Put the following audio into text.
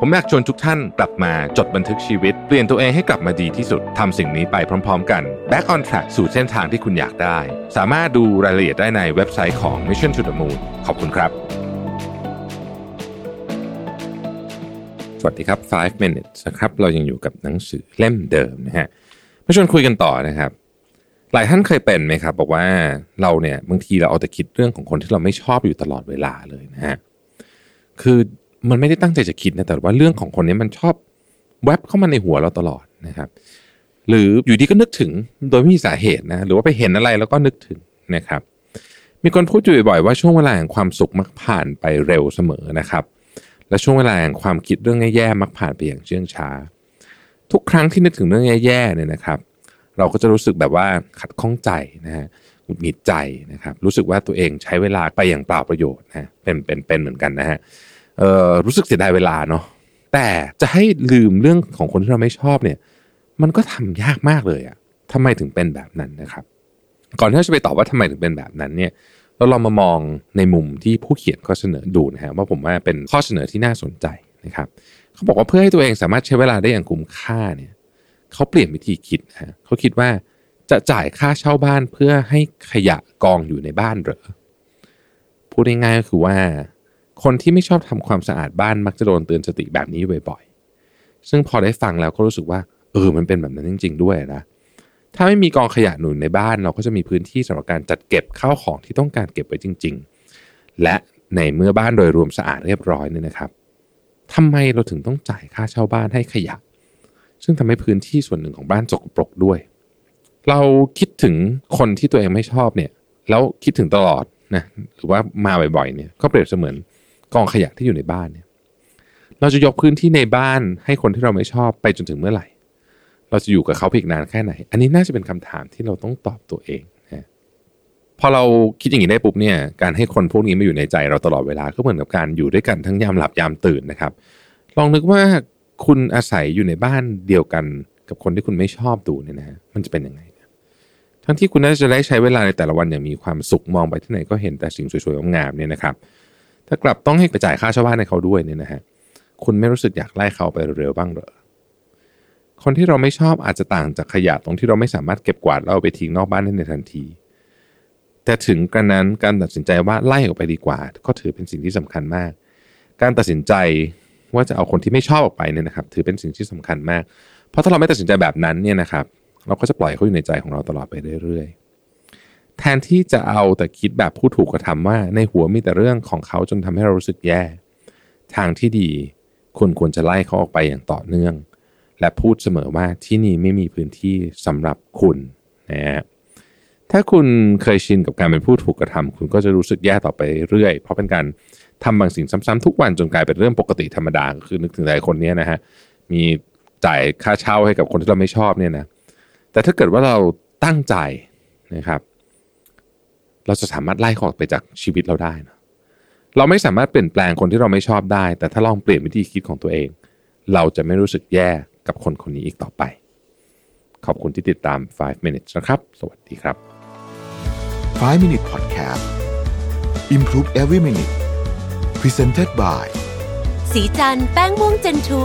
ผมอยากชวนทุกท่านกลับมาจดบันทึกชีวิต เปลี่ยนตัวเองให้กลับมาดีที่สุดทำสิ่งนี้ไปพร้อม ๆ กัน Back on Track สู่เส้นทางที่คุณอยากได้ สามารถดูรายละเอียดได้ในเว็บไซต์ของ Mission to the Moon ขอบคุณครับ สวัสดีครับ 5 minutes นะครับ เรายังอยู่กับหนังสือเล่มเดิมนะฮะมาชวนคุยกันต่อนะครับ หลายท่านเคยเป็นไหมครับ บอกว่าเราเนี่ยบางทีเราเอาแต่คิดเรื่องของคนที่เราไม่ชอบอยู่ตลอดเวลาเลยนะฮะคือ มันไม่ได้ตั้งใจจะคิดนะแต่ว่าเรื่องของคนนี้มันชอบแวบเข้ามาในหัวเราตลอดนะครับ หรืออยู่ดีก็นึกถึงโดยไม่มีสาเหตุนะหรือว่าไปเห็นอะไรแล้วก็นึกถึงนะครับ มีคนพูดอยู่บ่อยๆว่าช่วงเวลาแห่งความสุขมักผ่านไปเร็วเสมอนะครับ และช่วงเวลาแห่งความคิดเรื่องแย่ๆมักผ่านไปอย่างเชื่องช้า ทุกครั้งที่นึกถึงเรื่องแย่ๆเนี่ยนะครับ เราก็จะรู้สึกแบบว่าขัดข้องใจนะฮะหงุดหงิดใจนะครับ รู้สึกว่าตัวเองใช้เวลาไปอย่างเปล่าประโยชน์นะเป็นเป็นเป็นเหมือนกันนะฮะ เอ่อรู้สึกเสียดายเวลาเนาะแต่จะให้ลืมเรื่องของคนที่เราไม่ชอบเนี่ย มันก็ทำยากมากเลยอะทำไมถึงเป็นแบบนั้นนะครับ ก่อนที่เราจะไปตอบว่าทำไมถึงเป็นแบบนั้นเนี่ยเราลองมามองในมุมที่ผู้เขียนเขาเสนอดูนะฮะว่าผมว่าเป็นข้อเสนอที่น่าสนใจนะครับเขาบอกว่าเพื่อให้ตัวเองสามารถใช้เวลาได้อย่างคุ้มค่าเนี่ยเขาเปลี่ยนวิธีคิดนะฮะเขาคิดว่าจะจ่ายค่าเช่าบ้านเพื่อให้ขยะกองอยู่ในบ้านเหรอพูดง่ายๆก็คือว่า คนที่ไม่ชอบทำความสะอาดบ้านมักจะโดนเตือนสติแบบนี้บ่อยๆ ซึ่งพอได้ฟังแล้วก็รู้สึกว่าเออมันเป็นแบบนั้นจริง ๆ ด้วยนะถ้าไม่มีกองขยะหนุนในบ้านเราก็จะมีพื้นที่สำหรับการจัดเก็บข้าวของที่ต้องการเก็บไว้จริง ๆ และในเมื่อบ้านโดยรวมสะอาดเรียบร้อยเนี่ยนะครับทำไมเราถึงต้องจ่ายค่าเช่าบ้านให้ขยะ ซึ่งทำให้พื้นที่ส่วนหนึ่งของบ้านสกปรกด้วย เราคิดถึงคนที่ตัวเองไม่ชอบเนี่ย แล้วคิดถึงตลอดนะหรือว่ามาบ่อยๆเนี่ยก็เปรียบเสมือน กองขยะที่อยู่ในบ้านเนี่ย เราจะยกพื้นที่ในบ้านให้คนที่เราไม่ชอบไปจนถึงเมื่อไหร่ เราจะอยู่กับเขาเพียงนานแค่ไหน อันนี้น่าจะเป็นคำถามที่เราต้องตอบตัวเองนะพอเราคิดอย่างนี้ได้ปุ๊บเนี่ย การให้คนพวกนี้มาอยู่ในใจเราตลอดเวลาก็เหมือนกับการอยู่ด้วยกันทั้งยามหลับยามตื่นนะครับ ลองนึกว่าคุณอาศัยอยู่ในบ้านเดียวกันกับคนที่คุณไม่ชอบดูเนี่ยนะฮะมันจะเป็นยังไงทั้งที่คุณน่าจะได้ใช้เวลาในแต่ละวันอย่างมีความสุขมองไปที่ไหนก็เห็นแต่สิ่งสวยๆงามๆเนี่ยนะครับ ถ้ากลับต้องให้ไปจ่ายค่าเช่าบ้านให้เขาด้วยเนี่ยนะฮะคุณไม่รู้สึกอยากไล่เขาไปเร็วๆบ้างเหรอคนที่เราไม่ชอบอาจจะต่างจากขยะตรงที่เราไม่สามารถเก็บกวาดแล้วเอาไปทิ้งนอกบ้านได้ในทันที แต่ถึงกระนั้นการตัดสินใจว่าไล่ออกไปดีกว่า ก็ถือเป็นสิ่งที่สำคัญมาก การตัดสินใจว่าจะเอาคนที่ไม่ชอบออกไปเนี่ยนะครับ ถือเป็นสิ่งที่สำคัญมาก เพราะถ้าเราไม่ตัดสินใจแบบนั้นเนี่ยนะครับ เราก็จะปล่อยเขาอยู่ในใจของเราตลอดไปเรื่อย แทนที่จะเอาแต่คิดแบบผู้ถูกกระทำว่า ในหัวมีแต่เรื่องของเขาจนทำให้เรารู้สึกแย่ ทางที่ดีคุณควรจะไล่เขาออกไปอย่างต่อเนื่อง และพูดเสมอว่าที่นี่ไม่มีพื้นที่สำหรับคุณนะฮะถ้าคุณเคยชินกับการเป็นผู้ถูกกระทำคุณก็จะรู้สึกแย่ต่อไปเรื่อย เพราะเป็นการทำบางสิ่งซ้ำๆทุกวันจนกลายเป็นเรื่องปกติธรรมดาคือนึกถึงหลายคนเนี้ยนะฮะมีจ่ายค่าเช่าให้กับคนที่เราไม่ชอบเนี่ยนะแต่ถ้าเกิดว่าเราตั้งใจนะครับ เราจะสามารถไล่เขาออกไปจากชีวิตเราได้นะเราไม่สามารถเปลี่ยนแปลงคนที่เราไม่ชอบได้ แต่ถ้าลองเปลี่ยนวิธีคิดของตัวเอง เราจะไม่รู้สึกแย่กับคนคนนี้อีกต่อไป ขอบคุณที่ติดตาม 5 minutes นะครับ สวัสดีครับ 5 Minute Podcast Improve Every Minute Presented by สีจันแป้งม่วงเจนทู